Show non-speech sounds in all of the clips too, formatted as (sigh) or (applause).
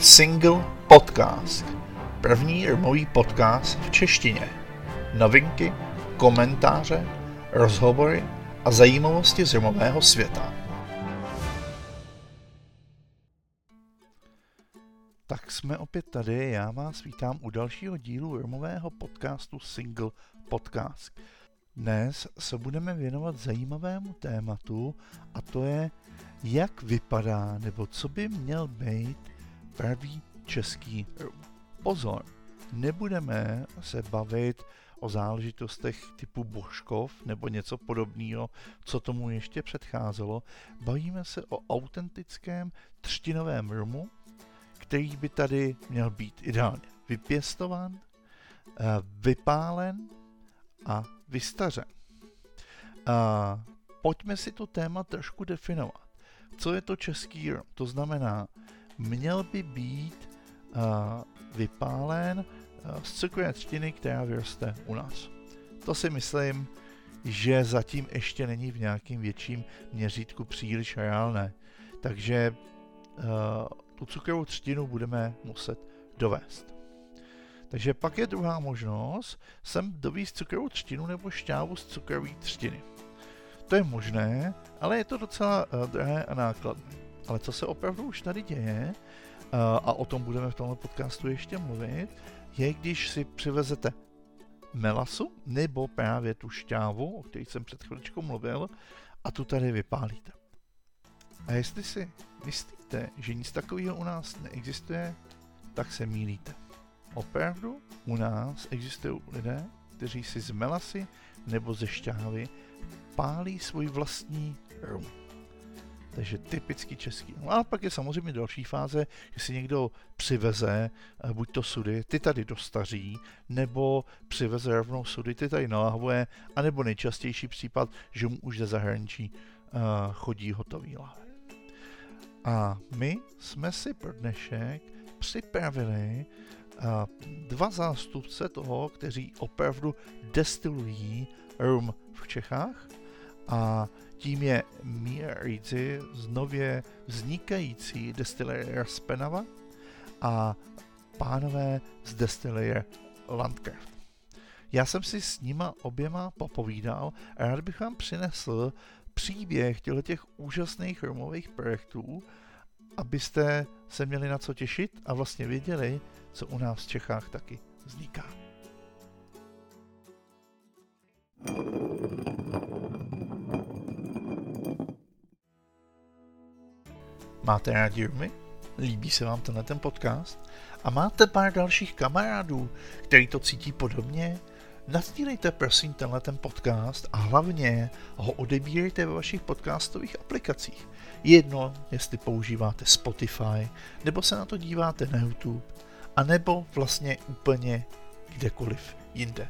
Single Podcast. První rmový podcast v češtině. Novinky, komentáře, rozhovory a zajímavosti z rmového světa. Tak jsme opět tady, já vás vítám u dalšího dílu rmového podcastu Single Podcast. Dnes se budeme věnovat zajímavému tématu a to je, jak vypadá nebo co by měl být pravý český rum. Pozor, nebudeme se bavit o záležitostech typu Božkov nebo něco podobného, co tomu ještě předcházelo. Bavíme se o autentickém třtinovém rumu, který by tady měl být ideálně vypěstovan, eh, vypálen a vystařen. A pojďme si to téma trošku definovat. Co je to český rum? To znamená, měl by být uh, vypálen uh, z cukrové třtiny, která vyroste u nás. To si myslím, že zatím ještě není v nějakým větším měřítku příliš reálné. Takže uh, tu cukrovou třtinu budeme muset dovést. Takže pak je druhá možnost, sem dovíst cukrovou třtinu nebo šťávu z cukrové třtiny. To je možné, ale je to docela uh, drahé a nákladné. Ale co se opravdu už tady děje, uh, a o tom budeme v tomhle podcastu ještě mluvit, je, když si přivezete melasu nebo právě tu šťávu, o které jsem před chviličkou mluvil, a tu tady vypálíte. A jestli si myslíte, že nic takového u nás neexistuje, tak se mýlíte. Opravdu u nás existují lidé, kteří si z melasy nebo ze šťávy pálí svůj vlastní rum. Takže typický český. No a pak je samozřejmě další fáze, že si někdo přiveze eh, buď to sudy, ty tady dostaří, nebo přiveze rovnou sudy, ty tady nalahuje, anebo nejčastější případ, že mu už ze zahraničí uh, chodí hotový lahve. A my jsme si pro dnešek připravili uh, dva zástupce toho, kteří opravdu destilují rum v Čechách a tím je Mia Rizzi z nově vznikající destilerie Spenava a pánové z destilerie Landcraft. Já jsem si s nima oběma popovídal a rád bych vám přinesl příběh těch úžasných rumových projektů, abyste se měli na co těšit a vlastně věděli, co u nás v Čechách taky vzniká. Máte rádi rumy? Líbí se vám tenhle ten podcast? A máte pár dalších kamarádů, který to cítí podobně? Nazdílejte prosím tenhle ten podcast a hlavně ho odebírejte ve vašich podcastových aplikacích. Jedno, jestli používáte Spotify, nebo se na to díváte na YouTube, a nebo vlastně úplně kdekoliv jinde.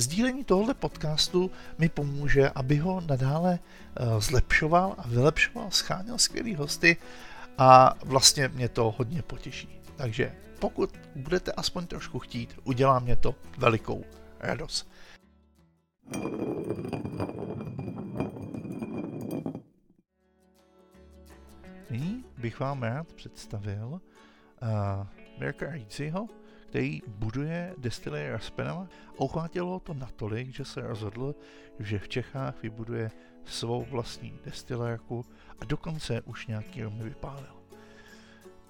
Sdílení tohoto podcastu mi pomůže, aby ho nadále uh, zlepšoval a vylepšoval, scháněl skvělý hosty a vlastně mě to hodně potěší. Takže pokud budete aspoň trošku chtít, udělá mě to velikou radost. Nyní bych vám rád představil uh, Mirka Rizziho, který buduje destilery Raspenama a to natolik, že se rozhodl, že v Čechách vybuduje svou vlastní destilérku a dokonce už nějaký romy vypálil.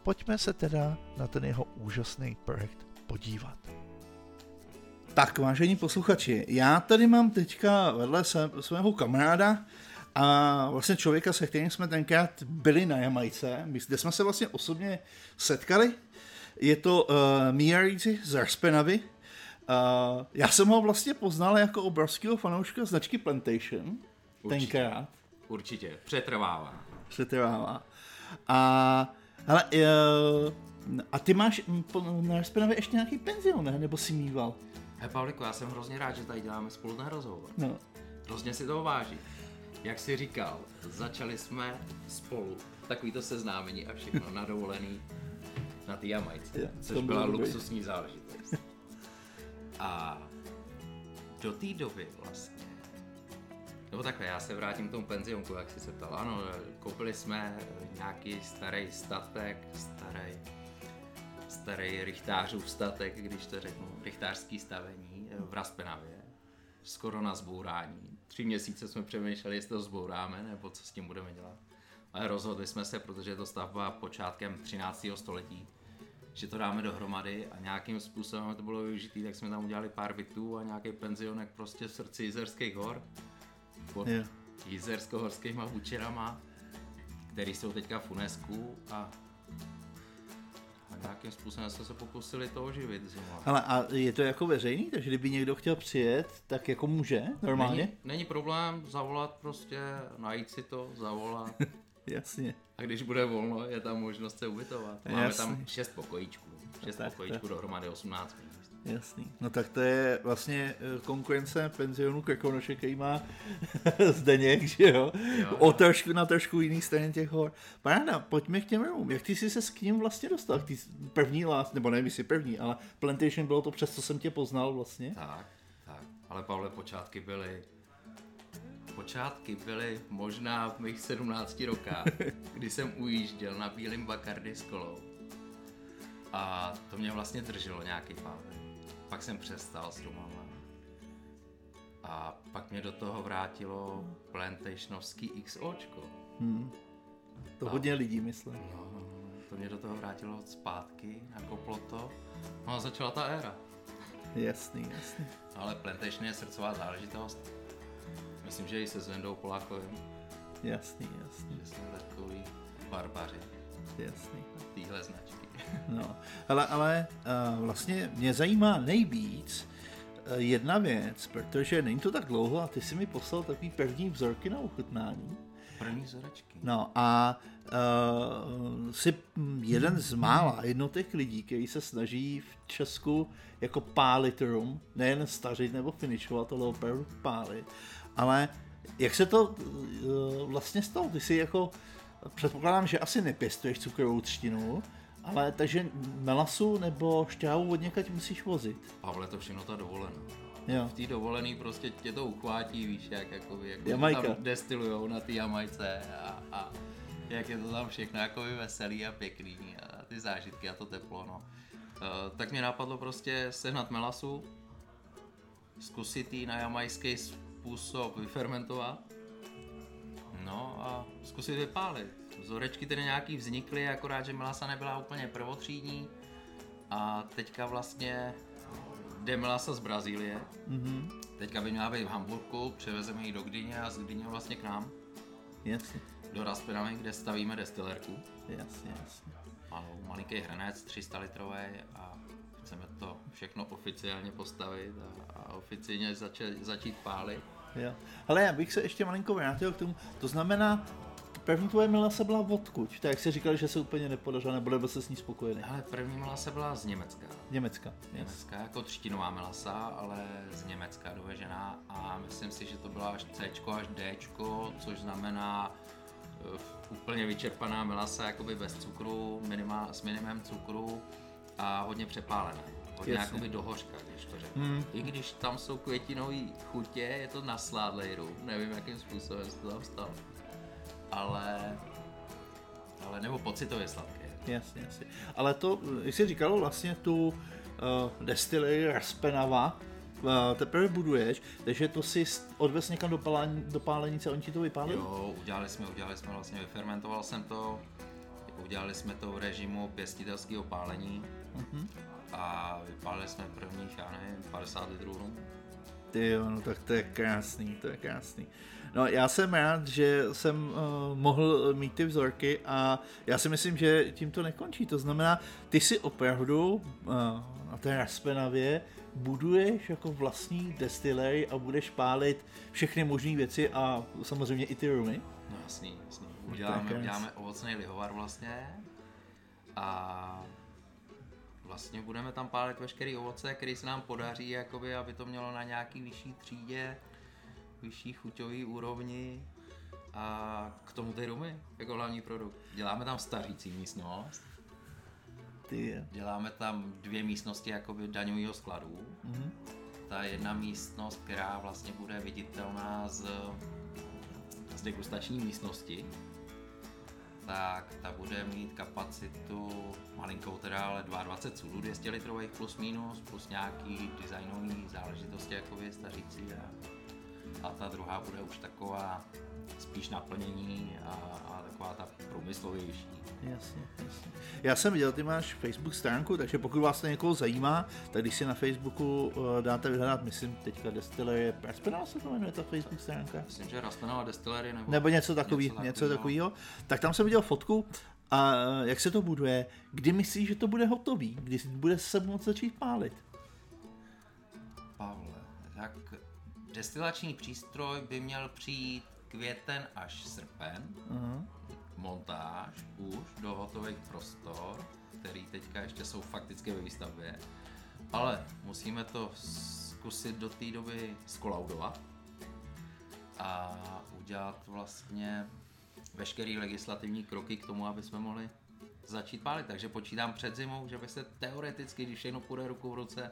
Pojďme se teda na ten jeho úžasný projekt podívat. Tak, vážení posluchači, já tady mám teďka vedle svého kamaráda a vlastně člověka, se kterým jsme tenkrát byli na Jamajce, kde jsme se vlastně osobně setkali je to uh, Miyarizi z Arspenavy. Uh, já jsem ho vlastně poznal jako obrovského fanouška značky Plantation. Určitě. Tenkrát. Určitě. Přetrvává. Přetrvává. A, hele, uh, a ty máš na Arspenavě ještě nějaký penzion, ne? Nebo si mýval? He, Pavliku, já jsem hrozně rád, že tady děláme spolu ten rozhovor. No. Hrozně si toho váží. Jak jsi říkal, začali jsme spolu takový to seznámení a všechno na dovolený na té Jamajce, což byla luxusní záležitost. A do té doby vlastně, nebo takhle, já se vrátím k tomu penzionku, jak jsi se ptal. Ano, koupili jsme nějaký starý statek, starý starý rychtářův statek, když to řeknu, rychtářský stavení v Raspenavě. Skoro na zbourání. Tři měsíce jsme přemýšleli, jestli to zbouráme, nebo co s tím budeme dělat. Ale rozhodli jsme se, protože je to stavba počátkem 13. století, že to dáme dohromady a nějakým způsobem to bylo využitý, tak jsme tam udělali pár bytů a nějaký penzionek prostě v srdci Jizerských hor. Pod yeah. Jizersko-horskýma vůčerama, který jsou teďka v UNESCO a nějakým způsobem jsme se pokusili to oživit zima. Ale a je to jako veřejný, takže kdyby někdo chtěl přijet, tak jako může normálně? Není, není problém zavolat prostě, najít si to, zavolat. (laughs) Jasně. A když bude volno, je tam možnost se ubytovat. Máme Jasně. tam 6 pokojíčků. 6 no pokojíčků tak. dohromady 18 míst. Jasný. No tak to je vlastně eh, konkurence penzionu Krkonoše, který má (laughs) Zdeněk, že jo? jo o trošku, na trošku jiný straně těch hor. Paráda, pojďme k těm rumům. Jak ty jsi se s k ním vlastně dostal? Ty první lás, nebo nevím, jestli první, ale Plantation bylo to přes, co jsem tě poznal vlastně. Tak, tak. Ale Pavle, počátky byly Počátky byly možná v mých 17 rokách, (laughs) kdy jsem ujížděl na bílém Bacardi s kolou. A to mě vlastně drželo nějaký pár pak jsem přestal s rumama. A pak mě do toho vrátilo plantationovský XOčko. Hmm. To a, hodně lidí, myslím. No, to mě do toho vrátilo zpátky, nakoplo to. No a začala ta éra. Jasný, jasný. Ale Plantation je srdcová záležitost. Myslím, že i se Zvendou Polákovým. Jasný, jasný. Že jsme takový barbaři. Jasný. Týhle značky. (laughs) No, ale, ale uh, vlastně mě zajímá nejvíc uh, jedna věc, protože není to tak dlouho a ty si mi poslal takový první vzorky na ochutnání. První vzorečky. No a uh, jsi jeden z mála jednotek lidí, který se snaží v Česku jako pálit rum, nejen stařit nebo finišovat, ale opravdu pálit. Ale jak se to uh, vlastně stalo? Ty si jako, předpokládám, že asi nepěstuješ cukrovou třtinu, ale takže melasu nebo šťávu od někaď musíš vozit. Pavle, to všechno ta dovolená. Jo. V té dovolený prostě tě to uchvátí, víš, jak, jako, jak tam destilujou na té Jamajce a, a, jak je to tam všechno jako veselý a pěkný a ty zážitky a to teplo, no. Uh, tak mě napadlo prostě sehnat melasu, zkusit ji na jamajský způsob vyfermentovat, no a zkusit vypálit. Vzorečky tedy nějaký vznikly, akorát, že Melasa nebyla úplně prvotřídní a teďka vlastně jde Melasa z Brazílie. Mm-hmm. Teďka by měla být v Hamburgu, převezeme ji do Gdyně a z Gdyně vlastně k nám. Jasně. Do Raspinami, kde stavíme destilerku. Jasně, jasně. Malou, malinký hrnec, 300 litrový a chceme to všechno oficiálně postavit a, a oficiálně zač- začít pálit. Jo. Ale já bych se ještě malinko vrátil k tomu. To znamená, První tvoje milasa byla odkud? Tak jak jsi říkal, že se úplně nepodařila, nebo byl se s ní spokojený? Ale první milasa byla z Německa. Německa. Německa, yes. jako třtinová milasa, ale z Německa dovežená a myslím si, že to byla až C až D, což znamená uh, úplně vyčerpaná milasa, jakoby bez cukru, minima, s minimem cukru a hodně přepálená. Hodně Jasně. jakoby do hořka, když to řeknu. Hmm. I když tam jsou květinové chutě, je to na sládlejru, nevím jakým způsobem se to tam stalo ale, ale nebo pocitově sladké. Jasně, jasně. Ale to, jak jsi říkal, vlastně tu uh, destillery Raspenava uh, teprve buduješ, takže to si odvez někam do, pálení, do pálenice, oni ti to vypálili? Jo, udělali jsme, udělali jsme vlastně, vyfermentoval jsem to, udělali jsme to v režimu pěstitelského pálení uh-huh. a vypálili jsme prvních, já nevím, 50 litrů. Ty jo, no tak to je krásný, to je krásný. No já jsem rád, že jsem uh, mohl mít ty vzorky a já si myslím, že tím to nekončí. To znamená, ty si opravdu uh, na té Raspenavě buduješ jako vlastní destillery a budeš pálit všechny možné věci a samozřejmě i ty rumy. No jasný, jasný. Uděláme, uděláme ovocný lihovar vlastně a vlastně budeme tam pálit veškeré ovoce, které se nám podaří, jakoby, aby to mělo na nějaký vyšší třídě vyšší chuťový úrovni a k tomu ty rumy jako hlavní produkt. Děláme tam stařící místnost, ty. Děláme tam dvě místnosti jakoby daňového skladu. Mm-hmm. Ta jedna místnost, která vlastně bude viditelná z, z degustační místnosti. tak ta bude mít kapacitu malinkou teda, ale 22 sudů, 200 litrových plus minus, plus nějaký designový záležitosti, jako vy stařící a, a ta druhá bude už taková spíš naplnění a, a taková ta průmyslovější. Jasně, jasně. Já jsem viděl, ty máš Facebook stránku, takže pokud vás to někoho zajímá, tak když si na Facebooku uh, dáte vyhledat, myslím teďka Distillery, Raspenal se to jmenuje ta Facebook stránka? Myslím, že Raspenal Distillery nebo, nebo něco takového, něco, něco takového. Tak tam jsem viděl fotku a eh, jak se to buduje, kdy myslíš, že to bude hotový, kdy bude se moct začít pálit? Pavle, tak destilační přístroj by měl přijít květen až srpen. Uh-huh montáž už do hotových prostor, který teďka ještě jsou fakticky ve výstavbě, ale musíme to zkusit do té doby skolaudovat a udělat vlastně veškeré legislativní kroky k tomu, aby jsme mohli začít pálit. Takže počítám před zimou, že by se teoreticky, když všechno půjde ruku v ruce,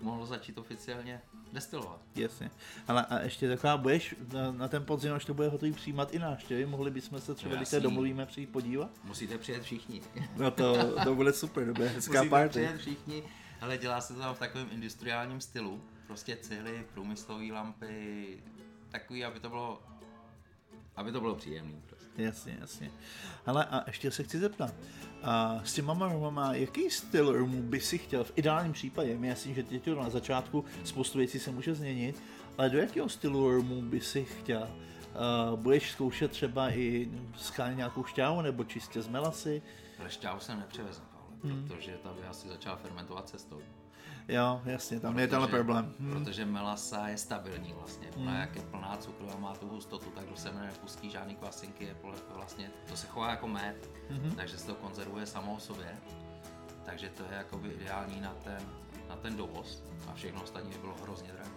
mohlo začít oficiálně destilovat. Jasně. Ale a ještě taková, budeš na, na ten podzim, až to bude hotový přijímat i návštěvy, mohli bychom se třeba, když se domluvíme, přijít podívat? Musíte přijet všichni. No to, to bude super, to bude (laughs) hezká Musíte party. přijet všichni, ale dělá se to tam v takovém industriálním stylu, prostě cihly, průmyslové lampy, takový, aby to bylo aby to bylo příjemné. Prostě. Jasně, jasně. Ale a ještě se chci zeptat, a s těma rumama, jaký styl rumu by si chtěl v ideálním případě? My jasně, že teď na začátku spoustu věcí se může změnit, ale do jakého stylu rumu by si chtěl? Uh, budeš zkoušet třeba i skálit nějakou šťávu nebo čistě z melasy? Ale šťávu jsem nepřevezl, hmm. protože ta by asi začala fermentovat cestou. Jo, jasně, tam protože, je tenhle problém. Hmm. Protože melasa je stabilní vlastně. Ona hmm. jak je plná cukru a má tu hustotu, tak do sebe nepustí žádný kvasinky, je vlastně, to se chová jako med, hmm. takže se to konzervuje samo o sobě. Takže to je jakoby ideální na ten, na ten dovoz a všechno ostatní by bylo hrozně drahé.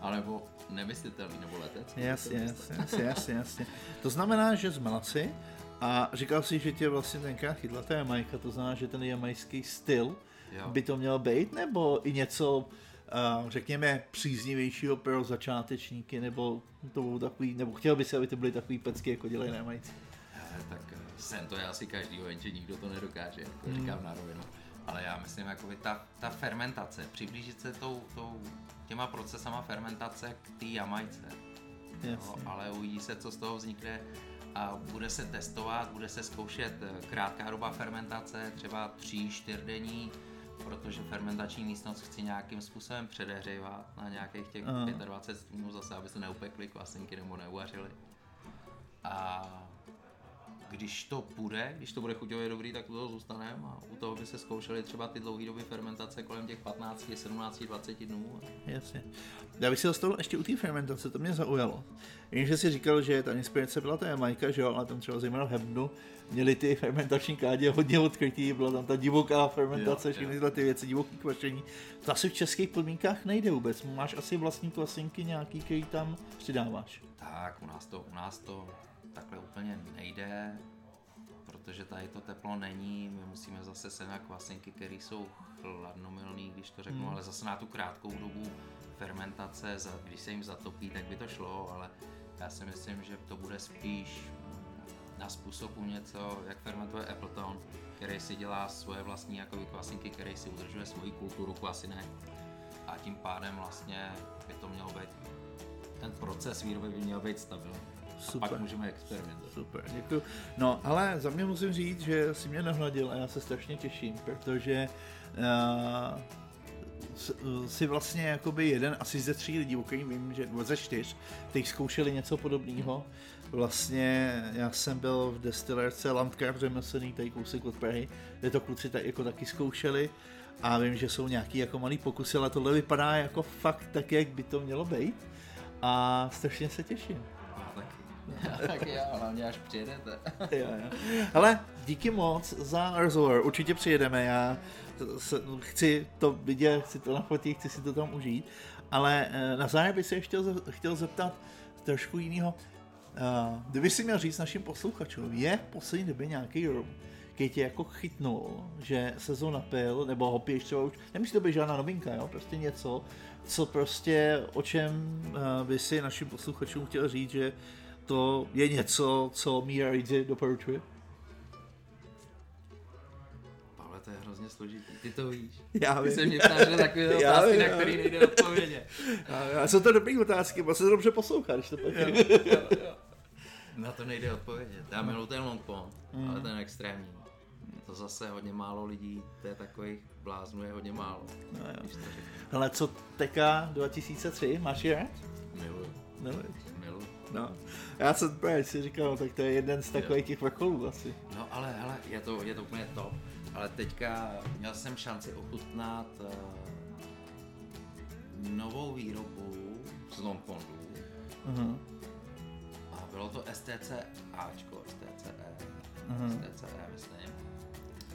Ale nebo nemyslitelný, nebo letecký. Jasně, jasně, jasně, jasně, jasně. To znamená, že z melasy a říkal si, že tě vlastně tenkrát chytla ta Jamajka, to znamená, že ten jamajský styl, jo. by to mělo být, nebo i něco, uh, řekněme, příznivějšího pro začátečníky, nebo to bylo takový, nebo chtěl by se, aby to byly takový pecky, jako dělají nemající. Eh, tak eh, sen to je asi každý, jenže nikdo to nedokáže, jako hmm. říkám na rovinu. Ale já myslím, jako ta, ta fermentace, přiblížit se tou, tou, těma procesama fermentace k té jamajce. No, ale uvidí se, co z toho vznikne a bude se testovat, bude se zkoušet krátká doba fermentace, třeba 3-4 denní, protože fermentační místnost chci nějakým způsobem předehřívat na nějakých těch uh. 25 stupňů zase, aby se neupekly kvasinky nebo neuvařily. A když to půjde, když to bude chuťově dobrý, tak u toho zůstaneme a u toho by se zkoušeli třeba ty dlouhé doby fermentace kolem těch 15, 17, 20 dnů. Jasně. Já bych si zastavil ještě u té fermentace, to mě zaujalo. Vím, že si říkal, že ta inspirace byla ta Jamajka, že jo, ale tam třeba zejména v Hebnu měli ty fermentační kádě hodně odkrytý, byla tam ta divoká fermentace, všechny tyhle ty věci, divoký kvašení. To asi v českých podmínkách nejde vůbec. Máš asi vlastní kvasinky nějaký, který tam přidáváš. Tak, u nás to, u nás to takhle úplně nejde, protože tady to teplo není, my musíme zase se na kvasinky, které jsou chladnomilné, když to řeknu, hmm. ale zase na tu krátkou dobu fermentace, když se jim zatopí, tak by to šlo, ale já si myslím, že to bude spíš na způsobu něco, jak fermentuje Appleton, který si dělá svoje vlastní jako kvasinky, který si udržuje svoji kulturu kvasinek a tím pádem vlastně by to mělo být, ten proces výroby by měl být stabilní. Super. A pak můžeme experimentovat. Super, děkuji. No, ale za mě musím říct, že si mě nahladil a já se strašně těším, protože uh, si vlastně jakoby jeden asi ze tří lidí, o kterým vím, že ze čtyř, teď zkoušeli něco podobného. Vlastně já jsem byl v destillerce Landcraft řemeslný, tady kousek od Prahy, kde to kluci tak, jako taky zkoušeli a vím, že jsou nějaký jako malý pokusy, ale tohle vypadá jako fakt tak, jak by to mělo být a strašně se těším. (laughs) tak jo, hlavně až přijedete. (laughs) jo, jo. Ale díky moc za rozhovor, určitě přijedeme, já chci to vidět, chci to nafotit, chci si to tam užít, ale eh, na závěr bych se ještě chtěl zeptat trošku jiného. Eh, kdyby si měl říct našim posluchačům, je v poslední době nějaký rum, který tě jako chytnul, že se to napil, nebo ho piješ třeba už, nemusí to být žádná novinka, jo, prostě něco, co prostě, o čem uh, by si našim posluchačům chtěl říct, že to je něco, co Mia Ridge doporučuje? Ale to je hrozně složitý, ty to víš. Já Ty vím. se mě ptáš na takové Já otázky, vím, na já které nejde odpovědět. A, a jsou to dobrý otázky, bo se to dobře poslouchá, když to pak... Na to nejde odpovědět. Já miluji ten long pond, Mm. ale ten extrémní. To zase hodně málo lidí, to je takových bláznů je hodně málo. No, jo. Hele, co TK 2003, máš je rád? Miluji, miluji. No. Já jsem právě si říkal, tak to je jeden z takových těch vrcholů asi. No ale hele, je to, je to úplně to. Ale teďka měl jsem šanci ochutnat uh, novou výrobu z Longpondu Uh-huh. a bylo to STC Ačko, STCE, Mhm. STCE myslím,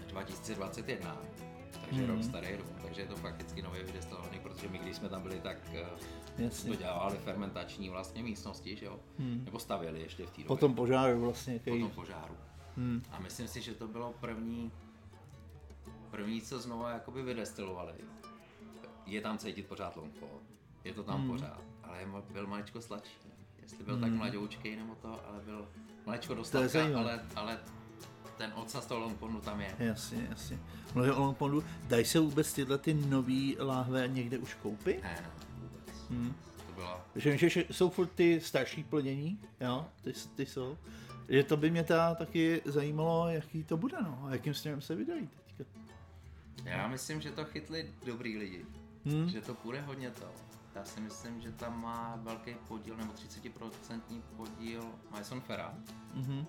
2021, takže Mhm. rok starý rum, takže je to fakticky nově vydestilovaný, protože my když jsme tam byli, tak uh, Jasně. dodělávali fermentační vlastně místnosti, že jo, Hmm. nebo stavěli ještě v té době. Po tom požáru vlastně, po tom požáru. Hmm. A myslím si, že to bylo první, první, co znova jakoby vydestilovali. Je tam cítit pořád longpot, je to tam Hmm. pořád, ale je, byl maličko sladší. Jestli byl tak Hmm. mladoučkej nebo to, ale byl maličko dost To je sladká, zajímavé. ale, ale ten ocas toho longpondu tam je. Jasně, jasně. Mluvím o Longpondu, dají se vůbec tyhle ty nový láhve někde už koupit? Ne, ne, vůbec. Hmm. To byla, Že vím, že jsou furt ty starší plnění, jo, ty, ty jsou. Že to by mě ta taky zajímalo, jaký to bude, no, a jakým směrem se vydají teďka. já myslím, že to chytli dobrý lidi. Hmm. Že to půjde hodně to. Já si myslím, že tam má velký podíl, nebo 30% podíl Mason Ferra. Mhm.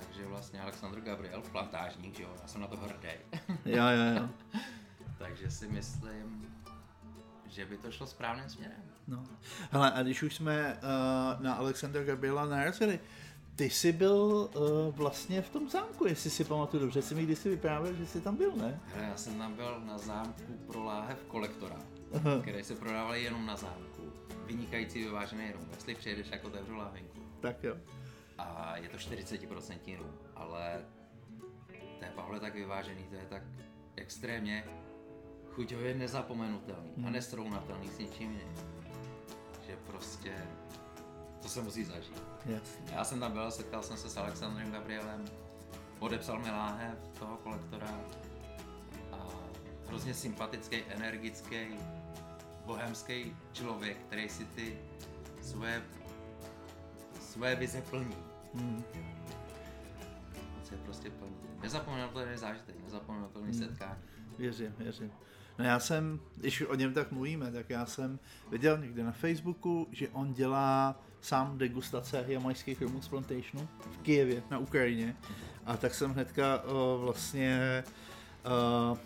Takže vlastně Alexandr Gabriel, plantážník, že jo, já jsem na to hrdý. (laughs) Jo, jo, jo. (laughs) Takže si myslím, že by to šlo správným směrem. No. Hele, a když už jsme uh, na Alexandra Gabriela narazili, ty jsi byl uh, vlastně v tom zámku, jestli si pamatuju dobře, jsi mi kdysi vyprávěl, že jsi tam byl, ne? Hele, já jsem tam byl na zámku pro láhev kolektora, Aha. které se prodávaly jenom na zámku. Vynikající vyvážený rum, jestli přijedeš, jako otevřu láhvinku. Tak jo. A je to 40% rum, ale to je Pavle tak vyvážený, to je tak extrémně chuťově nezapomenutelný a Hmm. nesrovnatelný s ničím jiným. Že prostě to se musí zažít. Jasně. Já jsem tam byl, setkal jsem se s Alexandrem Gabrielem, podepsal mi láhev toho kolektora a hrozně sympatický, energický, bohemský člověk, který si ty své, své vize plní. Hmm. Se je prostě plní. Nezapomenutelný zážitek, nezapomenutelný Hmm. setkání. Věřím, věřím. No já jsem, když o něm tak mluvíme, tak já jsem viděl někde na Facebooku, že on dělá sám degustace jamajských rumů z Plantationu v Kijevě, na Ukrajině. A tak jsem hnedka uh, vlastně uh,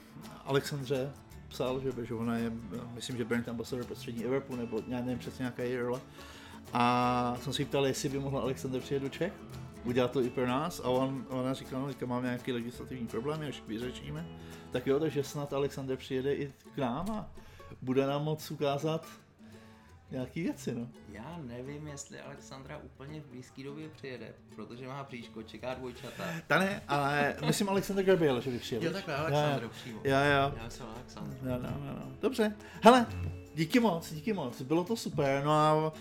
Alexandře psal, že, že ona je, eh, myslím, že brand ambassador prostřední Evropu, nebo já nevím přesně nějaká je role. A jsem si ptal, jestli by mohl Alexander přijet do Čech, udělat to i pro nás a on, ona říkala, no, teďka máme nějaký legislativní problémy, až vyřešíme. Tak jo, takže snad Alexander přijede i k nám a bude nám moc ukázat nějaký věci, no. Já nevím, jestli Alexandra úplně v blízké době přijede, protože má příško, čeká dvojčata. Ta ne, ale myslím Alexander Gabriel, že by přijel. Jo, takhle Jo, Alexandru jo. přímo. Jo, jo. Já jsem Alexandr. No, no, no, no. Dobře. Hele, díky moc, díky moc. Bylo to super. No a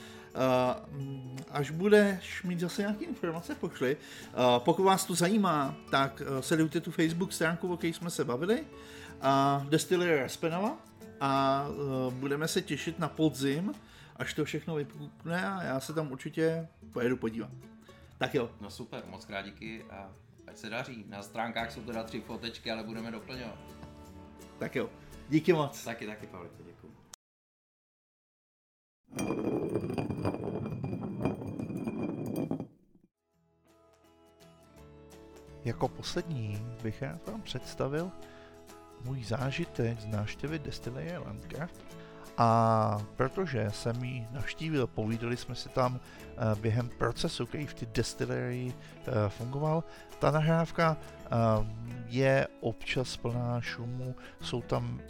až budeš mít zase nějaké informace, pošli. Uh, pokud vás to zajímá, tak uh, sledujte tu Facebook stránku, o které jsme se bavili. Uh, Distillery Raspenala. A budeme se těšit na podzim, až to všechno vypukne a já se tam určitě pojedu podívat. Tak jo, No super, moc krát díky a ať se daří. Na stránkách jsou teda tři fotečky, ale budeme doplňovat. tak jo. Díky moc. Taky, taky, Pavliku, děkuji. Jako poslední bych rád vám představil můj zážitek z návštěvy Distillery Landcraft. A protože jsem ji navštívil, povídali jsme si tam eh, během procesu, který v té eh, fungoval. Ta nahrávka eh, je občas plná šumu, jsou tam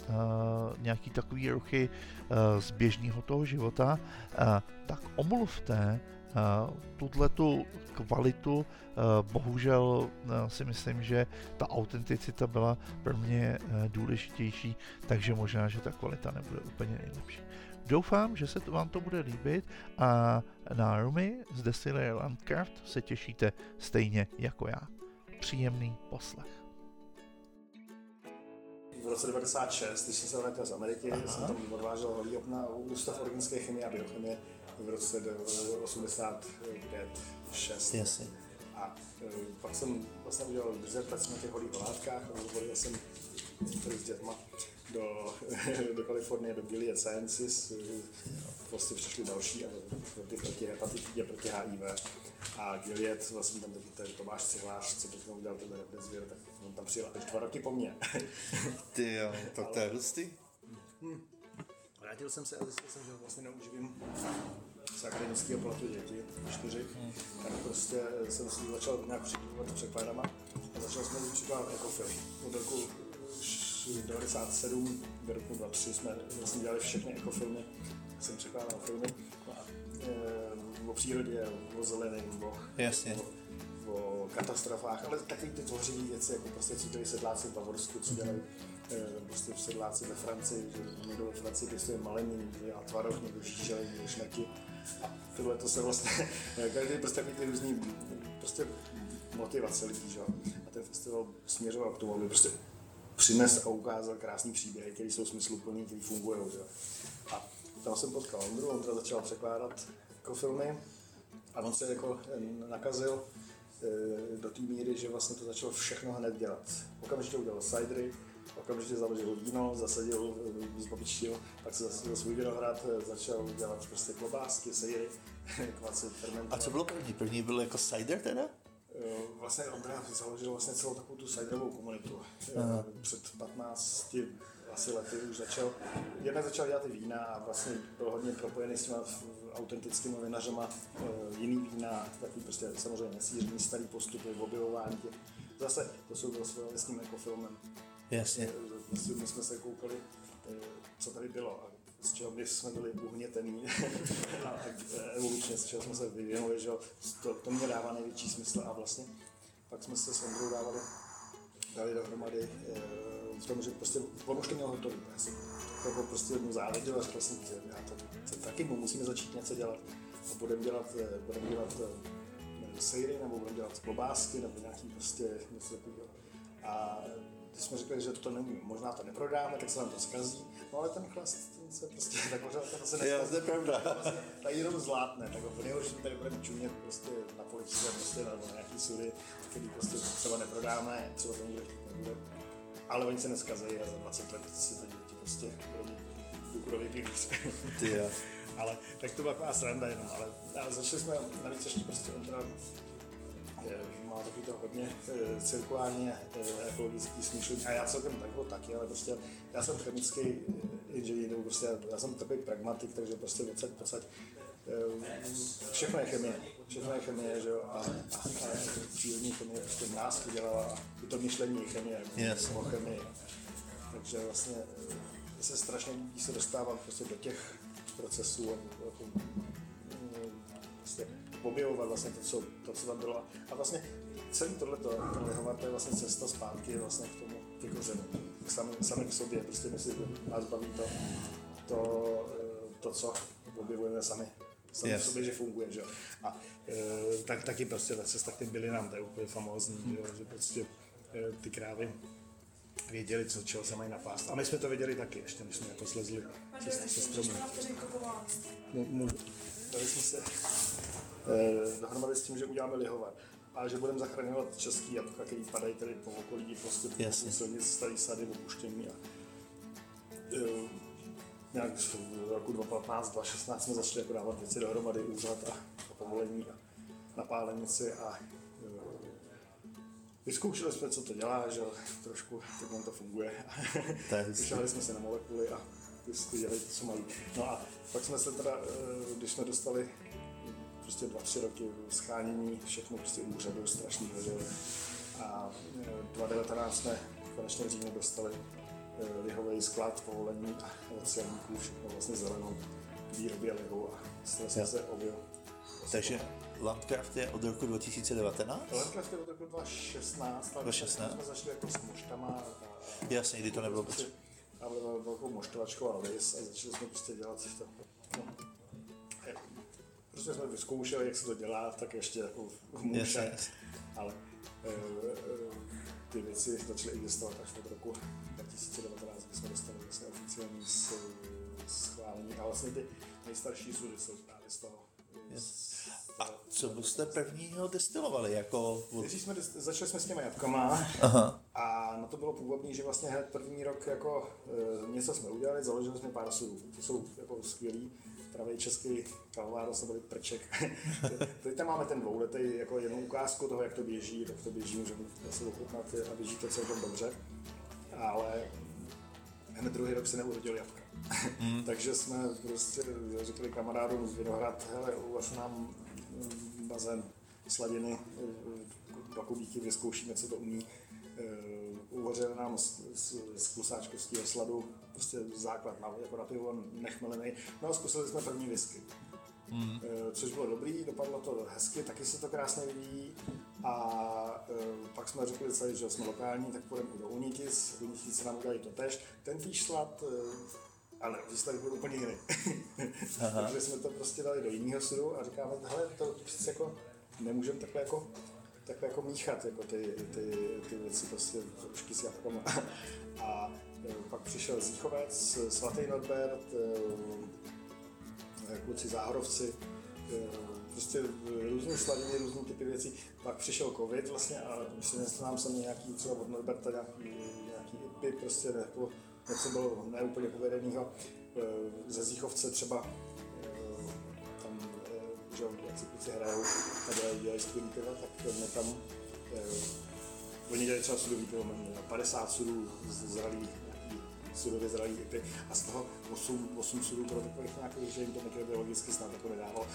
nějaký takový ruchy z běžného toho života, tak omluvte uh, tuhle tu kvalitu. Uh, bohužel uh, si myslím, že ta autenticita byla pro mě důležitější, takže možná, že ta kvalita nebude úplně nejlepší. Doufám, že se to, vám to bude líbit a na Rumy z Distillery Landcraft se těšíte stejně jako já. Příjemný poslech. v roce 96, když jsem se vrátil z Ameriky, Aha. jsem tam odvážel holý na Ústav organické chemie a biochemie v roce 85 6 Jasně. A e, pak jsem vlastně udělal dizertaci na těch holých látkách a rozvolil jsem s dětma do, (laughs) do Kalifornie, do Gilead Sciences, prostě přišli další a ty proti hepatitidě, proti HIV. A Gilead, vlastně tam ten Tomáš Cihlář, co teď udělal ten Remdesivir, tak on tam přijel až dva roky po mně. Ty jo, tak (laughs) to je hustý. Hmm. Vrátil jsem se a zjistil jsem, že vlastně akademického platu děti, čtyři, tak prostě jsem si začal nějak připravovat překladama a začal jsem si jako film. Od roku 97 do roku 2003 jsme vlastně dělali všechny ekofilmy, jsem překládal filmy no a, e, o přírodě, o zelený, o, Jasně. o, o katastrofách, ale taky ty tvořivé věci, jako prostě co dělají sedláci v Bavorsku, co dělají e, prostě sedláci ve Francii, že někdo ve Francii pěstuje malení, a tvaroh, někdo šmeky. A tohle to se vlastně, (laughs) každý prostě takový ty různý prostě motivace lidí, že? A ten festival směřoval k tomu, aby prostě přines a ukázal krásný příběhy, které jsou smysluplný, které fungují. Že? A tam jsem potkal Ondru, Ondra začal překládat jako filmy a on se jako nakazil e, do té míry, že vlastně to začalo všechno hned dělat. Okamžitě udělal cidery, okamžitě založil víno, zasadil, zbabičtil, pak se zasadil svůj vinohrad, e, začal dělat prostě klobásky, sejry, (laughs) kvaci, A co bylo první? První byl jako cider teda? Vlastně Ondra založil vlastně celou takovou tu ciderovou komunitu. Aha. Před 15 asi lety už začal, jednak začal dělat i vína a vlastně byl hodně propojený s těma autentickými vinařema, jiný vína, takový prostě samozřejmě nesířený starý postupy, objevování těch. Zase to jsou bylo s tím jako filmem. Jasně. Vlastně my jsme se koukali, co tady bylo z čeho my jsme byli uhnětený (laughs) a evolučně, z čeho jsme se vyvinuli, že to, to mě dává největší smysl a vlastně pak jsme se s Ondrou dávali, dali dohromady e, v tom, že prostě on už to měl hotový. Já jsem to prostě jednu záležil a řekl jsem, že já to, to taky musíme začít něco dělat. A budeme dělat, eh, budeme dělat eh, sejry, nebo budeme dělat klobásky, nebo nějaký prostě něco takového. A když jsme řekli, že to neumíme, možná to neprodáme, tak se nám to zkazí. No ale ten chlast, ten se prostě (laughs) tak možná to se neskazí. to je pravda. (laughs) Vlastně, tady jenom zlátne, tak ho nejhorší tady budeme čumět prostě na poličce, prostě na nějaký sudy, který prostě třeba neprodáme, třeba to nikdo nebude. Ale oni se neskazí a za 20 let si to děti prostě důchodový pilíř. (laughs) ale tak to byla taková sranda jenom, ale a začali jsme navíc ještě prostě on teda má taky to hodně e, cirkulárně e, ekologický smýšlení a já celkem tak taky, ale prostě já jsem chemický e, inženýr, nebo prostě já jsem takový pragmatik, takže prostě odsaď posaď všechno je chemie, všechno je chemie, že jo, a, a, a přírodní chemie prostě nás udělala a i to myšlení je chemie, yes. o chemii. Takže vlastně se strašně se dostávat prostě do těch procesů, jako, objevovat vlastně to, co, to, co tam bylo. A vlastně celý tohleto, to lihovat, to je vlastně cesta zpátky vlastně k tomu, ke kořenu, sami, sami k sobě, prostě my si nás baví to, to, to co objevujeme sami, sami yes. v sobě, že funguje, že A e, tak, taky prostě ta cesta k těm bylinám, to je úplně famózní, hmm. že, že prostě e, ty krávy věděli, co, čeho se mají napást. A my jsme to věděli taky, ještě než jsme jako slezli se, se stromu. Dali jsme se eh, dohromady s tím, že uděláme lihovar a že budeme zachraňovat český jablka, který padají tady po okolí, prostě po silnic, starý sady, opuštění. A, eh, nějak v roku 2015, 2016 jsme začali jako dávat věci dohromady, úřad a, a povolení a napálenici a eh, Vyzkoušeli jsme, co to dělá, že trošku, tak nám to funguje. (laughs) Vyšali jsme se na molekuly a ty dělají to, co mají. No a pak jsme se teda, eh, když jsme dostali prostě dva, tři roky schánění, všechno prostě úřadu strašného, že a 2019 eh, jsme konečně v říjnu dostali eh, lihový sklad, povolení a celníků, všechno vlastně zelenou výrobě lihu a jsme se objel. Takže Landcraft je od roku 2019? Landcraft je od roku 2016, 2016. jsme začali jako s moštama. Jasně, kdy to nebylo potřeba. A velkou moštovačkou a lis a začali jsme prostě dělat to. Prostě jsme vyzkoušeli, jak se to dělá, tak ještě jako. Yes, yes. Ale e, e, ty věci začaly existovat až od roku 2019, kdy jsme dostali vlastně oficiální schválení. A vlastně ty nejstarší sudy jsou právě z toho. Yes. A co jste prvního destilovali? Jako... jsme, začali jsme s těmi jabkama Aha. a na to bylo původní, že vlastně hned první rok jako e, něco jsme udělali, založili jsme pár sudů. Ty jsou jako skvělý, pravý český kalváro jsme byli prček. (laughs) Teď tam máme ten dvouletý jako jednu ukázku toho, jak to běží, tak to běží, můžeme se ochutnat a běží to celkem dobře. Ale hned druhý rok se neurodil jabka. Mm. (laughs) Takže jsme prostě řekli kamarádům z Vinohrad, hele, uvař nám bazén sladiny, dva kubíky, vyzkoušíme, co to umí. Uvařili nám z, z, z klusáčkovského sladu prostě základ, na, jako na pivo nechmelený. No a zkusili jsme první whisky. Mm. Což bylo dobrý, dopadlo to hezky, taky se to krásně vyvíjí. A e, pak jsme řekli celý, že jsme lokální, tak půjdeme do Unitis. Unitis nám udělají to tež. Ten týž slad, e, ale výsledek byl úplně jiný. (laughs) Takže (laughs) jsme to prostě dali do jiného sudu a říkáme, hele, to přece jako nemůžeme takhle jako takhle jako míchat jako ty, ty, ty věci, prostě trošky s jabkama. A e, pak přišel Zíchovec, Svatý Norbert, e, kluci záhorovci, e, prostě různé sladiny, různé typy věcí. Pak přišel covid vlastně a přinesl nám sem nějaký třeba od Norberta nějaký, nějaký ipy, prostě jako něco bylo neúplně povedenýho. Ze Zíchovce třeba že jak si kluci hrajou a dělají, skvělý piva, tak mě tam Oni dělají třeba sudový pivo, 50 sudů zralý sudově zralý ipy a z toho 8, 8 sudů pro takových nějakých, že jim to mikrobiologicky snad jako nedávalo.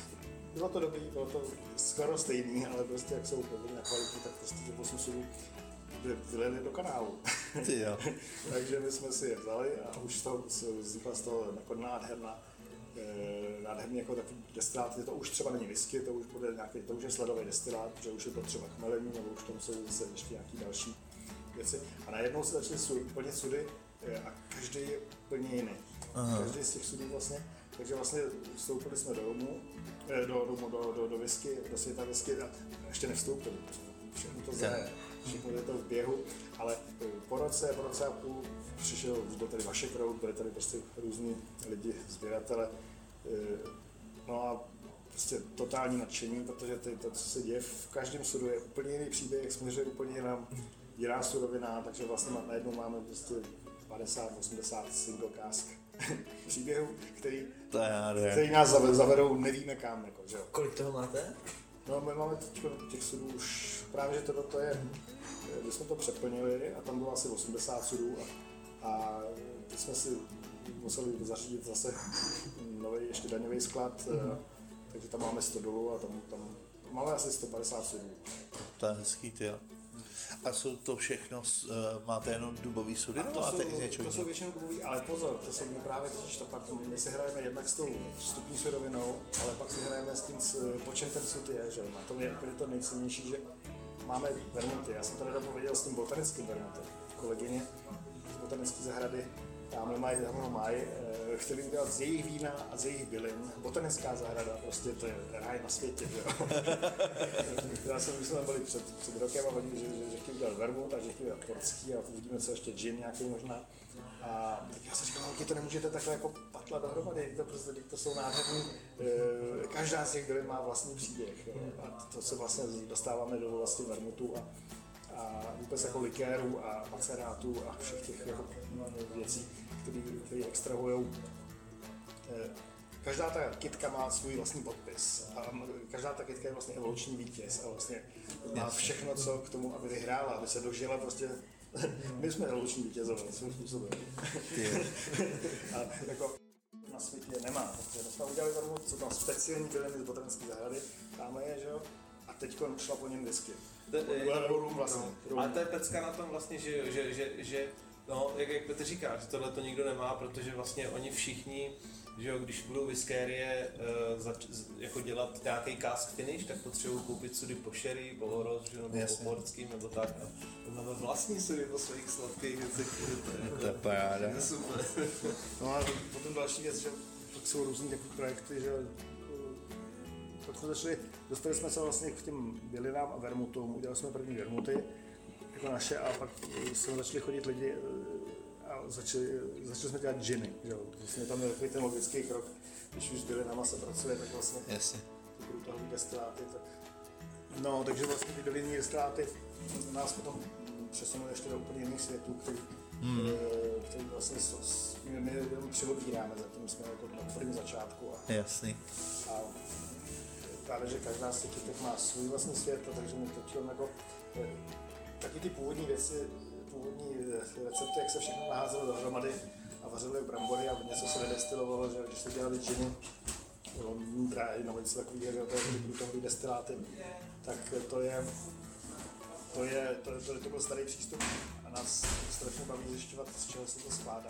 Bylo to dobrý, bylo to skoro stejný, ale prostě jak jsou podobně na kvalitě, tak prostě těch 8 sudů vylili do kanálu. Ty jo. (laughs) Takže my jsme si je vzali a už toho vznikla z toho jako nádherná nádherný jako takový destilát, to už třeba není whisky, to už bude nějaký, to už je sledový destilát, že už je to třeba chmelení, nebo už tam jsou zase ještě nějaký další věci. A najednou se začaly su, plnit sudy e, a každý je úplně jiný. Aha. Každý z těch sudů vlastně, takže vlastně vstoupili jsme do domu, e, do, do, do, do, do whisky, do světa whisky a ještě nevstoupili. Všechno to zde, všechno je to v běhu, ale po roce, po roce a půl přišel, byl tady Vašek Road, byli tady prostě různí lidi, sběratele, no a prostě totální nadšení, protože ty, to, co se děje v každém sudu je úplně jiný příběh, směřuje úplně jiná, jiná surovina, takže vlastně najednou máme prostě 50-80 single cask (laughs) příběhů, který, který nás zavedou nevíme kam. Jako, že jo. Kolik toho máte? No, my máme teď těch sudů už, právě že to, to je, když jsme to přeplnili a tam bylo asi 80 sudů a, a teď jsme si museli zařídit zase nový ještě daňový sklad, mm-hmm. takže tam máme 100 dolů a tam, tam máme asi 150 sudů. To je hezký, ty a jsou to všechno, uh, máte jenom dubový sudy, to, máte jsou, i to jsou většinou dubový, ale pozor, to jsou právě totiž to pak, my si hrajeme jednak s tou vstupní surovinou, ale pak si hrajeme s tím, po čem ten sud je, že na tom je úplně to nejcennější, že máme vermuty. Já jsem to nedávno viděl s tím botanickým vermutem. Kolegyně z botanické zahrady tamhle mají, tamhle mají, e, chtěli udělat z jejich vína a z jejich bylin. Botanická zahrada, prostě to je ráj na světě, jo. (laughs) Já jsem, my jsme byli před, před rokem a oni, že, že, že chtěli udělat vermut a že chtěli udělat portský a uvidíme, co ještě gin nějaký možná. A tak já jsem říkal, no, to nemůžete takhle jako patlat dohromady, to prostě to jsou nádherný, e, každá z těch bylin má vlastní příběh. Jo. A to se vlastně dostáváme do vlastně vermutu a a vůbec jako likérů a macerátů a všech těch jako věcí, které extrahují. Eh, každá ta kitka má svůj vlastní podpis a každá ta kitka je vlastně evoluční vítěz a vlastně má všechno, co k tomu, aby vyhrála, aby se dožila prostě (laughs) my jsme evoluční vítězové svým způsobem. (laughs) a jako na světě nemá. Takže my jsme udělali tomu, co tam speciální byliny z botanické zahrady, tamhle je, že jo, a teď šla po něm whisky. To, je, rum vlastně. Rum. Ale to je pecka na tom vlastně, že, že, že, že no, jak, jak Petr říká, že tohle to nikdo nemá, protože vlastně oni všichni, že jo, když budou whiskérie uh, zač, jako dělat nějaký cask finish, tak potřebují koupit sudy po sherry, po horoz, že, nebo Jasně. po portským, nebo tak. A máme vlastní sudy po svých sladkých věcech. To je paráda. super. No a potom další věc, že pak jsou různý takové projekty, že pak jsme začali, dostali jsme se vlastně k těm bylinám a vermutům, udělali jsme první vermuty jako naše a pak jsme začali chodit lidi a začali, začali jsme dělat džiny. Jo. Vlastně tam je takový ten logický krok, když už byli na se pracuje, tak vlastně Jasně. ty průtahové destiláty. Tak... No, takže vlastně ty bylinní destiláty nás potom přesunuli ještě do úplně jiných světů, který, hmm. který vlastně s, s, my, my jenom přivobíráme, zatím jsme jako na tvrdém začátku. A, Jasný. a právě, že každá z těch má svůj vlastní svět, takže my teď jako taky ty původní věci, původní recepty, jak se všechno naházelo dohromady a vařili brambory a něco se nedestilovalo, že když se dělali džiny, dráhy nebo něco takového, to je průtahové destiláty, tak to je, to je, to, to, to byl starý přístup a nás strašně baví zjišťovat, z čeho se to skládá.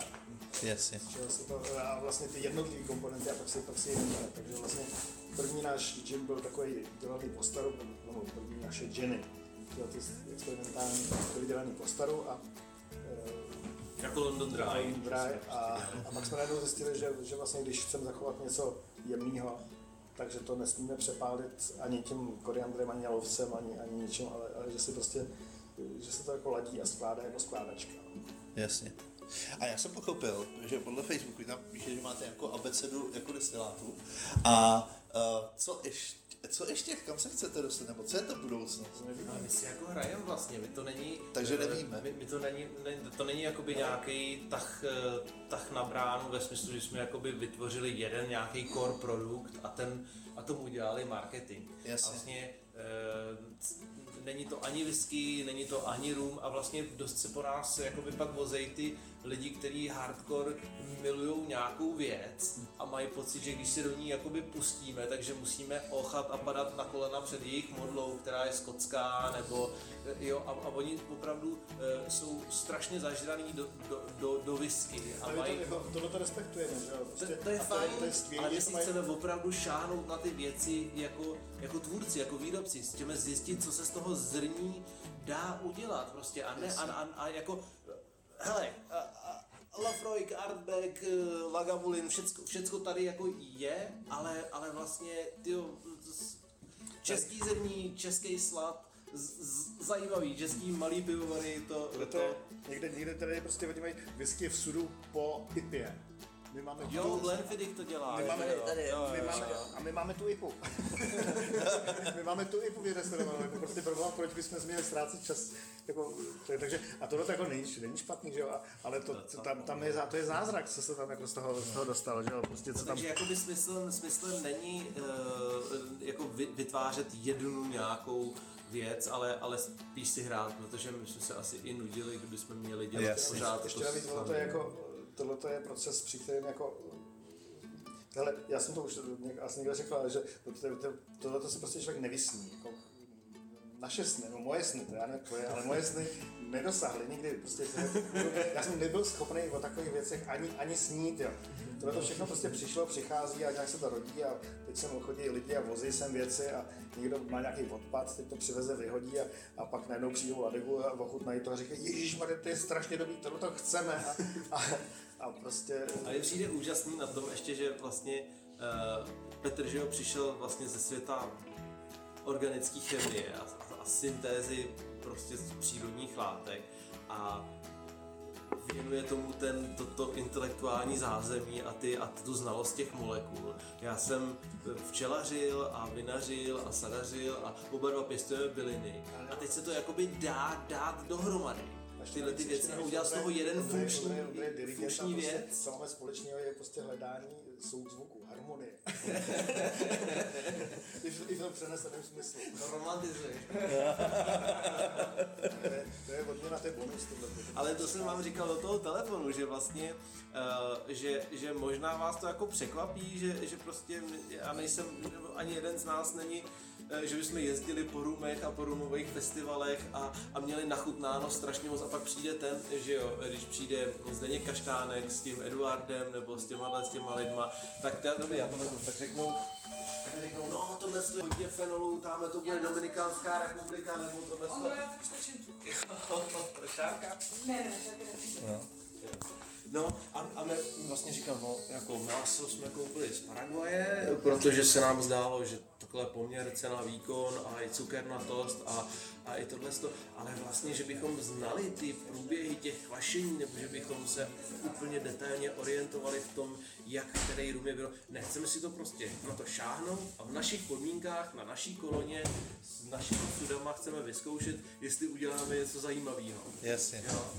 Jasně. Z čeho se to, a vlastně ty jednotlivé komponenty a pak si, pak si je Takže vlastně první náš gin byl takový dělaný po staru, no, první naše giny, tyhle ty experimentální, byly dělaný po staru a jako London Dry. London Dry a, a pak jsme najednou zjistili, že, že vlastně když chceme zachovat něco jemného, takže to nesmíme přepálit ani tím koriandrem, ani lovcem, ani, ani ničím, ale, ale že si prostě, že se to jako ladí a skládá jako skládačka. Jasně. A já jsem pochopil, že podle Facebooku tam píše, že máte jako abecedu jako destilátů. A uh, co ještě, co ještě, kam se chcete dostat, nebo co je to budoucnost? A my si jako hrajeme vlastně, my to není... Takže nevíme. My, my to není, ne, to není jakoby nějaký tah, tah na bránu ve smyslu, že jsme jakoby vytvořili jeden nějaký core produkt a ten a tomu udělali marketing. Jasně. A vlastně e, není to ani whisky, není to ani rum a vlastně dost se po nás jakoby pak vozejí ty lidi, kteří hardcore milují nějakou věc a mají pocit, že když se do ní jakoby pustíme, takže musíme ochat a padat na kolena před jejich modlou, která je skotská, nebo jo, a, a oni opravdu e, jsou strašně zažraný do, do, do, do whisky. A mají... to, tohle to respektujeme, že jo? Prostě, to, to je fajn, to je, to je ale my si mají... chceme opravdu šáhnout na ty věci jako, jako tvůrci, jako výrobci, chceme zjistit, co se z toho zrní dá udělat prostě a ne, a, a, a jako hele, Lafroig, Artback, eh, Lagavulin, všecko, všecko tady jako je, ale, ale vlastně tyjo, český zemní, český slad, z, z, zajímavý, český malý pivovary, to, to, to, někde, někde tady prostě oni mají whisky v sudu po IPě. My máme jo, tu, Glenfiddich to dělá. My máme, jo, tady, jo, my jo, máme, jo. A my máme tu IPu. (laughs) my máme tu IPu vyrestaurovanou. Jako prostě problém, proč bychom měli ztrácet čas. Jako, takže, a tohle to jako není, není špatný, že jo? Ale to, to, tam, tam je, to je zázrak, co se tam jako z toho, z toho dostalo, že jo? Prostě, co tam... Takže jakoby smyslem, smyslem není uh, jako vytvářet jednu nějakou věc, ale, ale spíš si hrát, protože my jsme se asi i nudili, kdybychom měli dělat yes. pořád. Ještě navíc, to je jako tohle je proces, při kterém jako Hele, já jsem to už asi někde řekl, že tohle to se prostě člověk nevysní. Jako, naše sny, no moje sny, to já ne tvoje, ale moje sny nedosáhly nikdy. Prostě, já jsem nebyl schopný o takových věcech ani, ani snít. Jo. Tohle to všechno prostě přišlo, přichází a nějak se to rodí a teď sem chodí lidi a vozí sem věci a někdo má nějaký odpad, teď to přiveze, vyhodí a, a pak najednou přijdou ladegu a ochutnají to a říkají, Ježíš, to je strašně dobrý, tohle to chceme. A, a, a prostě... A je přijde úžasný na tom ještě, že vlastně uh, Petr, že přišel vlastně ze světa organické chemie a, a syntézy prostě z přírodních látek a věnuje tomu ten, to, to intelektuální zázemí a, ty, a tu znalost těch molekul. Já jsem včelařil a vinařil a sadařil a oba dva pěstujeme byliny. A teď se to jakoby dá dát dohromady tyhle ty věci a udělat z toho jeden funkční, funkční věc. Prostě, co máme společného je prostě hledání souzvuku, harmonie. (laughs) I, v, I v tom přeneseném smyslu. To romantizuje. to je odměna, to je bonus. Ale to jsem vám říkal do toho telefonu, že vlastně, uh, že, že možná vás to jako překvapí, že, že prostě já nejsem, ani jeden z nás není že bychom jezdili po rumech a po rumových festivalech a, a měli nachutnáno strašně moc a pak přijde ten, že jo, když přijde Zdeněk Kaštánek s tím Eduardem nebo s těma, s těma lidma, tak to dobrý, já to vezmu, tak řeknou, tak řeknou, no tohle je hodně fenolů, tamhle to bude Dominikánská republika, nebo tohle to... Ale já stačím tu. Šárka? Ne, ne, ne. No a, a my vlastně říkám, no jako maso jsme koupili z Paraguaje, protože se nám zdálo, že takhle poměr cena výkon a i cukernatost a, a i tohle, ale vlastně, že bychom znali ty průběhy těch kvašení, nebo že bychom se úplně detailně orientovali v tom, jak který rum je bylo. Nechceme si to prostě na to šáhnout a v našich podmínkách, na naší koloně, s našimi sudama chceme vyzkoušet, jestli uděláme něco zajímavého. Jasně. Jo?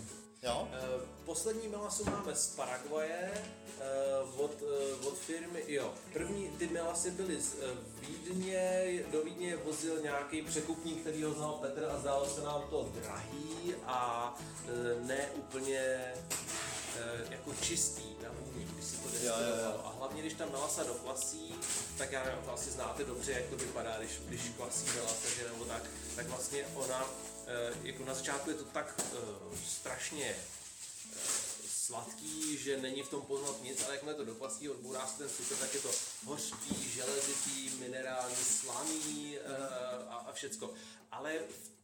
Jo? Uh, poslední melasu máme z Paraguaje uh, od, uh, od firmy, jo. První ty melasy byly z Vídně, do Vídně vozil nějaký překupník, který ho znal Petr a zdálo se nám to drahý a uh, ne úplně uh, jako čistý na vůni, když si to destilovalo. A hlavně, když ta melasa dokvasí, tak já nevím, to asi znáte dobře, jak to vypadá, když, když kvasí melasa, že nebo tak, tak vlastně ona Eh, jako na začátku je to tak uh, strašně sladký, že není v tom poznat nic, ale jakmile to dopastí, odbourá se ten cukr, tak je to hořký, železitý, minerální, slaný uh, a, a všecko. Ale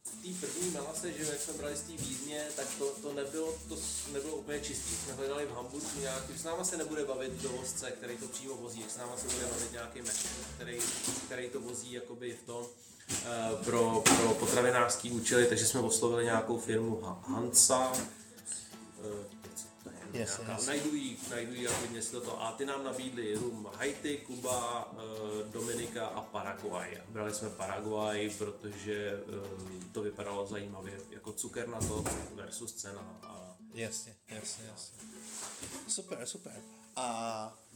v té první melase, že jak jsme brali z té Vídně, tak to, to, nebylo, to nebylo úplně čistý. Jsme hledali v Hamburgu nějaký, s náma se nebude bavit dovozce, který to přímo vozí, s náma se bude bavit nějaký mech, který, který to vozí jakoby v tom, Eh, pro, pro potravinářský účely, takže jsme oslovili nějakou firmu Hansa, Yes, yes. Najdu jí, najdu jí a hodně si toto. A ty nám nabídli rum Haiti, Kuba, eh, Dominika a Paraguay. Brali jsme Paraguay, protože eh, to vypadalo zajímavě, jako cukr na to versus cena. A... Jasně, jasně, jasně. Super, super. A,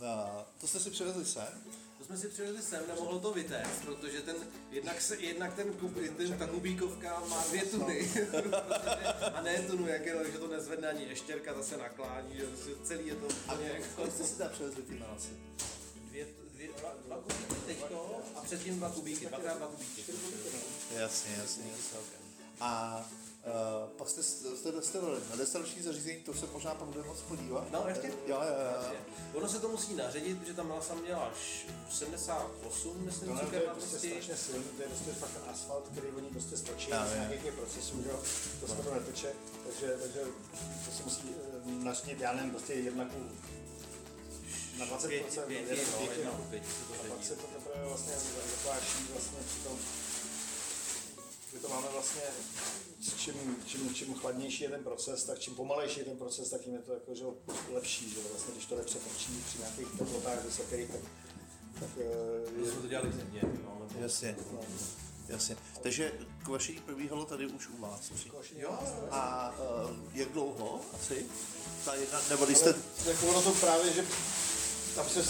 a to jste si přivezli sem? Jsme si přivezli sem, nemohlo to vytéct, protože ten, jednak, se, jednak ten, kub, ten ta kubíkovka má dvě tuny, (laughs) a ne tunu, jak je, že to nezvedne ani ještěrka, zase naklání, že celý je to úplně... A kolik jste si tam přivezli ty melasy? Dvě, dvě, dva, dva kubíky teďko a předtím dva kubíky, dvakrát dva kubíky. Jasně, jasně. A Uh, pak jste, jste dostali na destilační zařízení, to se možná pak budeme moc podívat. No, ještě? Jo, jo, jo. Ono se to musí naředit, protože tam jsem měla až 78, myslím, no, to je prostě strašně silný, to je prostě fakt asfalt, který oni prostě stočí z nějakých procesů, že to se to neteče, takže, takže to se musí eh, naředit, já nevím, prostě jednaku na 20 pěti, pěti, pěti, pěti, pěti, no. pěti, a pak se to teprve vlastně zakváší vlastně při tom, že to máme vlastně čím, čím, čím chladnější je ten proces, tak čím pomalejší je ten proces, tak tím je to jako, že lepší, že vlastně, když to jde přetrčí při nějakých teplotách vysokých, tak, tak je... jsme to dělali země, no, nebo... Jasně. No. Jasně. Takže kvašení probíhalo tady už u vás. Jo. A uh, jak dlouho asi? Ta jedna, nebo když jste... Tak ono to právě, že tam se...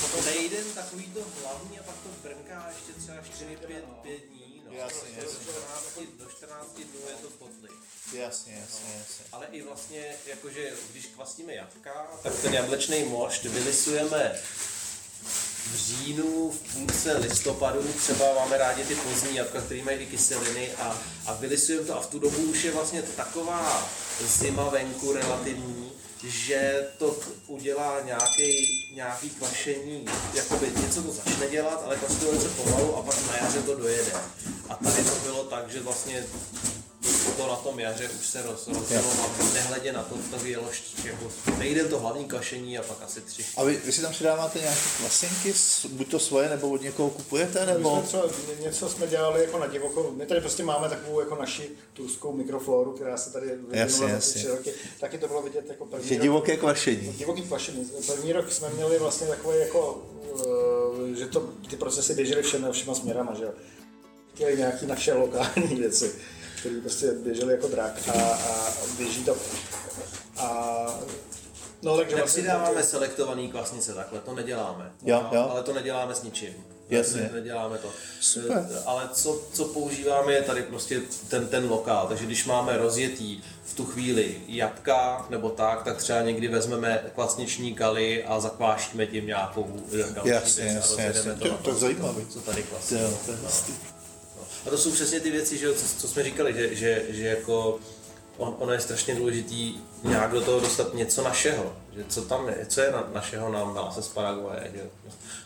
Potom... Nejden takový to hlavní a pak to brnká ještě třeba 4-5 dní Jasně, jasně. Do 14 dnů je to potli. Jasně, jasně, jasně. Ale i vlastně, jakože když kvasíme jatka, tak ten jablečný mošt vylisujeme v říjnu, v půlce listopadu, třeba máme rádi ty pozdní jatka, které mají i kyseliny a, a vylisujeme to a v tu dobu už je vlastně taková zima venku relativní, že to udělá nějaký, nějaký kvašení, jakoby něco to začne dělat, ale kvasí to velice pomalu a pak na jaře to dojede. A tady to bylo tak, že vlastně to na tom jaře už se roz, rozjelo a nehledě na to, to jelo jako nejde to hlavní kašení a pak asi tři. A vy, vy si tam přidáváte nějaké klasinky, buď to svoje, nebo od někoho kupujete, nebo? My jsme třeba, něco jsme dělali jako na divoko, my tady prostě máme takovou jako naši turskou mikrofloru, která se tady vyvinula za tři roky, taky to bylo vidět jako první Že divoké kvašení. Divoký kvašení. První rok jsme měli vlastně takové jako, uh, že to, ty procesy běžely všem, všema směrama, že jo. Chtěli nějaké naše lokální (laughs) věci který prostě běželi jako drak a, a běží to. A No, takže vlastně dáváme to... selektovaný kvasnice, takhle to neděláme. Jo, jo. Ale to neděláme s ničím. Jasně. Ne, neděláme to. Super. Eh, ale co, co používáme je tady prostě ten, ten lokál, takže když máme rozjetý v tu chvíli jabka nebo tak, tak třeba někdy vezmeme kvasniční kaly a zakvášíme tím nějakou další jasně, věc jasně, a jasně. to, to, to zajímavé. Co tady kvasí. A to jsou přesně ty věci, že, co, co jsme říkali, že, že, že jako on, ono je strašně důležitý nějak do toho dostat něco našeho. Že co tam je, co je na, našeho nám dá se z Paraguaje. Že?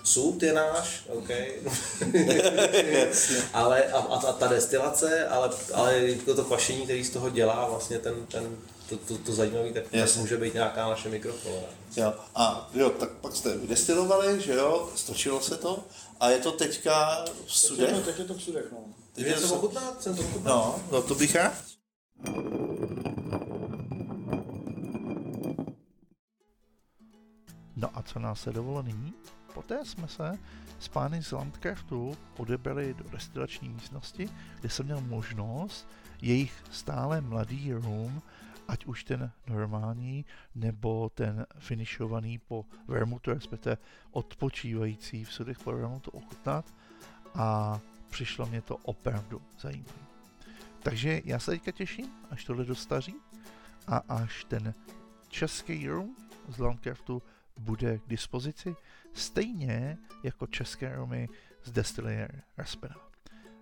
Sůd je náš, OK. (laughs) ale a, a, ta destilace, ale, ale jako to kvašení, který z toho dělá vlastně ten, ten, to, to, to zajímavé, tak to může být nějaká naše mikrokolora. Jo, a jo, tak pak jste vydestilovali, že jo, stočilo se to a je to teďka v sudech? Teď je to, teď je to v sudech, no. Je to ochutnat? Jsem to ochutnat? No, no to bych rád. No a co nás se dovolilo nyní? Poté jsme se s pány z Landcraftu odebrali do destilační místnosti, kde jsem měl možnost jejich stále mladý rum, ať už ten normální, nebo ten finishovaný po vermutu, respektive odpočívající v sudech po vermutu ochutnat a přišlo mě to opravdu zajímavé. Takže já se teďka těším, až tohle dostaří a až ten český rum z Landcraftu bude k dispozici, stejně jako české romy z Destillery Raspena.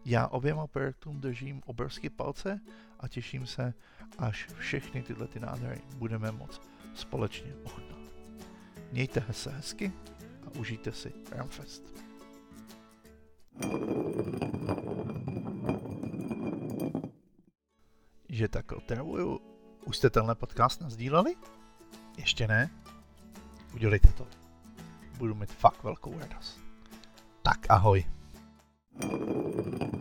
Já oběma projektům držím obrovské palce a těším se, až všechny tyhle ty nádhery budeme moct společně ochutnat. Mějte se hezky a užijte si Ramfest. Že tak otravuju. Už jste tenhle podcast nazdíleli? Ještě ne? Udělejte to. Budu mít fakt velkou radost. Tak ahoj. thank you